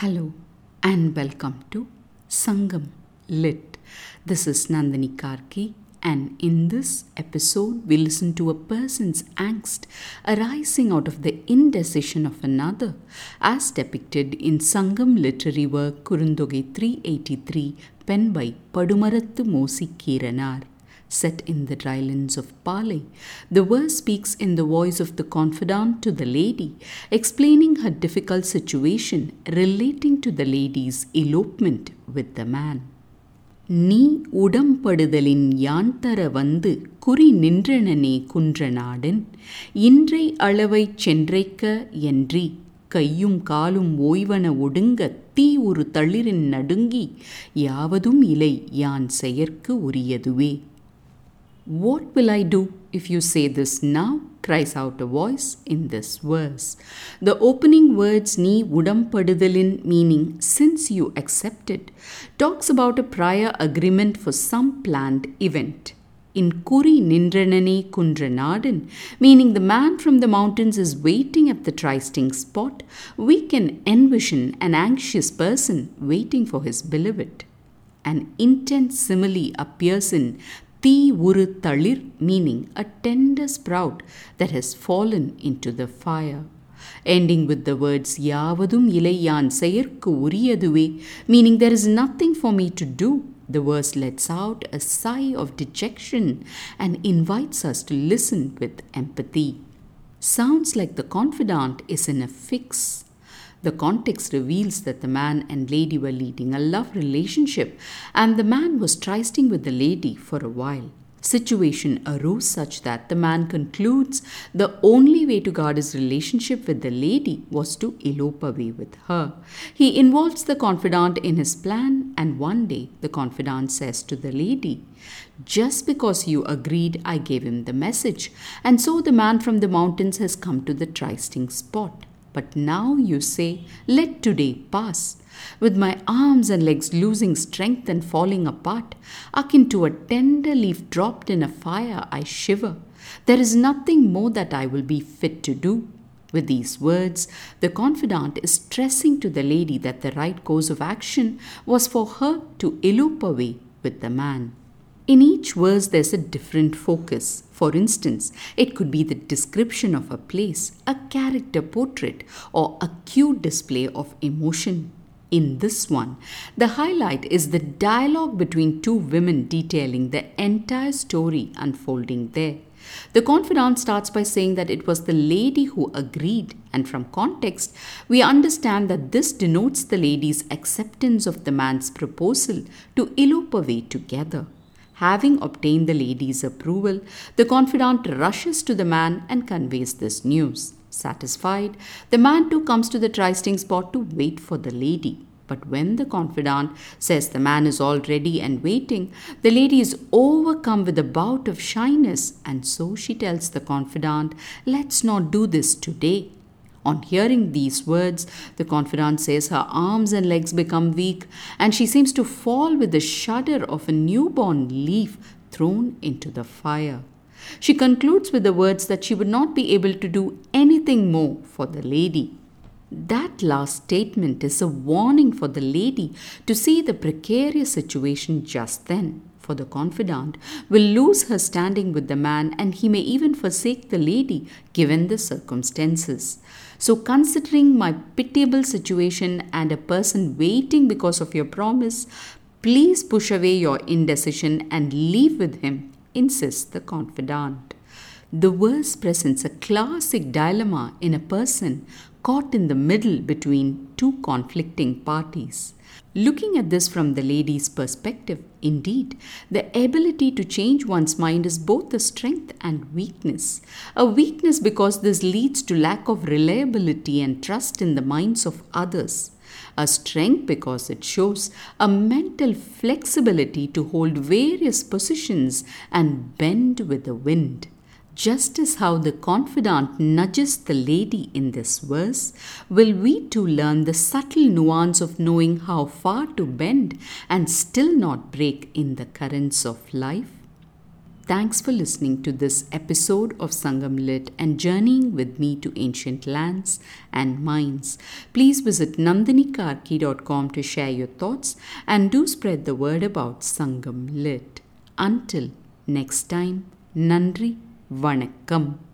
Hello and welcome to Sangam Lit. This is Nandini Karky, and in this episode, we listen to a person's angst arising out of the indecision of another, as depicted in Sangam literary work Kurundogai 383, penned by Padumarathu Mosi Kiranar set in the drylands of Paalai. The verse speaks in the voice of the confidant to the lady, explaining her difficult situation relating to the lady's elopement with the man. நீ உடம்படுதலின் யான்தர வந்து குறி நின்றனனே குன்றநாடன் இன்றை அளவைச் சென்றைக்க entry கையும் காலும் ஓய்வன ஒடுங்க தீ ஒரு தளிரின் நடுங்கி யாவதும் இலை யான் செயற்கு உரியதுவே what will I do if you say this now? cries out a voice in this verse. The opening words ni udampadudalin meaning since you accepted talks about a prior agreement for some planned event. In Kuri Nindranane Kundranadan, meaning the man from the mountains is waiting at the trysting spot, we can envision an anxious person waiting for his beloved. An intense simile appears in Ti uru meaning a tender sprout that has fallen into the fire. Ending with the words Yavadum ilayan sayirku uriyaduve, meaning there is nothing for me to do. The verse lets out a sigh of dejection and invites us to listen with empathy. Sounds like the confidant is in a fix. The context reveals that the man and lady were leading a love relationship and the man was trysting with the lady for a while. Situation arose such that the man concludes the only way to guard his relationship with the lady was to elope away with her. He involves the confidant in his plan, and one day the confidant says to the lady, Just because you agreed, I gave him the message, and so the man from the mountains has come to the trysting spot. But now you say, Let today pass. With my arms and legs losing strength and falling apart, akin to a tender leaf dropped in a fire, I shiver. There is nothing more that I will be fit to do. With these words, the confidant is stressing to the lady that the right course of action was for her to elope away with the man. In each verse, there's a different focus. For instance, it could be the description of a place, a character portrait, or a cute display of emotion. In this one, the highlight is the dialogue between two women detailing the entire story unfolding there. The confidant starts by saying that it was the lady who agreed, and from context, we understand that this denotes the lady's acceptance of the man's proposal to elope away together. Having obtained the lady's approval, the confidant rushes to the man and conveys this news. Satisfied, the man too comes to the trysting spot to wait for the lady. But when the confidant says the man is all ready and waiting, the lady is overcome with a bout of shyness, and so she tells the confidant, Let's not do this today. On hearing these words, the confidant says her arms and legs become weak, and she seems to fall with the shudder of a newborn leaf thrown into the fire. She concludes with the words that she would not be able to do anything more for the lady. That last statement is a warning for the lady to see the precarious situation just then. For the confidant will lose her standing with the man and he may even forsake the lady given the circumstances. So, considering my pitiable situation and a person waiting because of your promise, please push away your indecision and leave with him, insists the confidant. The verse presents a classic dilemma in a person caught in the middle between two conflicting parties. Looking at this from the lady's perspective, indeed, the ability to change one's mind is both a strength and weakness. A weakness because this leads to lack of reliability and trust in the minds of others. A strength because it shows a mental flexibility to hold various positions and bend with the wind. Just as how the confidant nudges the lady in this verse, will we too learn the subtle nuance of knowing how far to bend and still not break in the currents of life? Thanks for listening to this episode of Sangam Lit and journeying with me to ancient lands and minds. Please visit nandinikarky.com to share your thoughts and do spread the word about Sangam Lit. Until next time, Nandri வணக்கம்.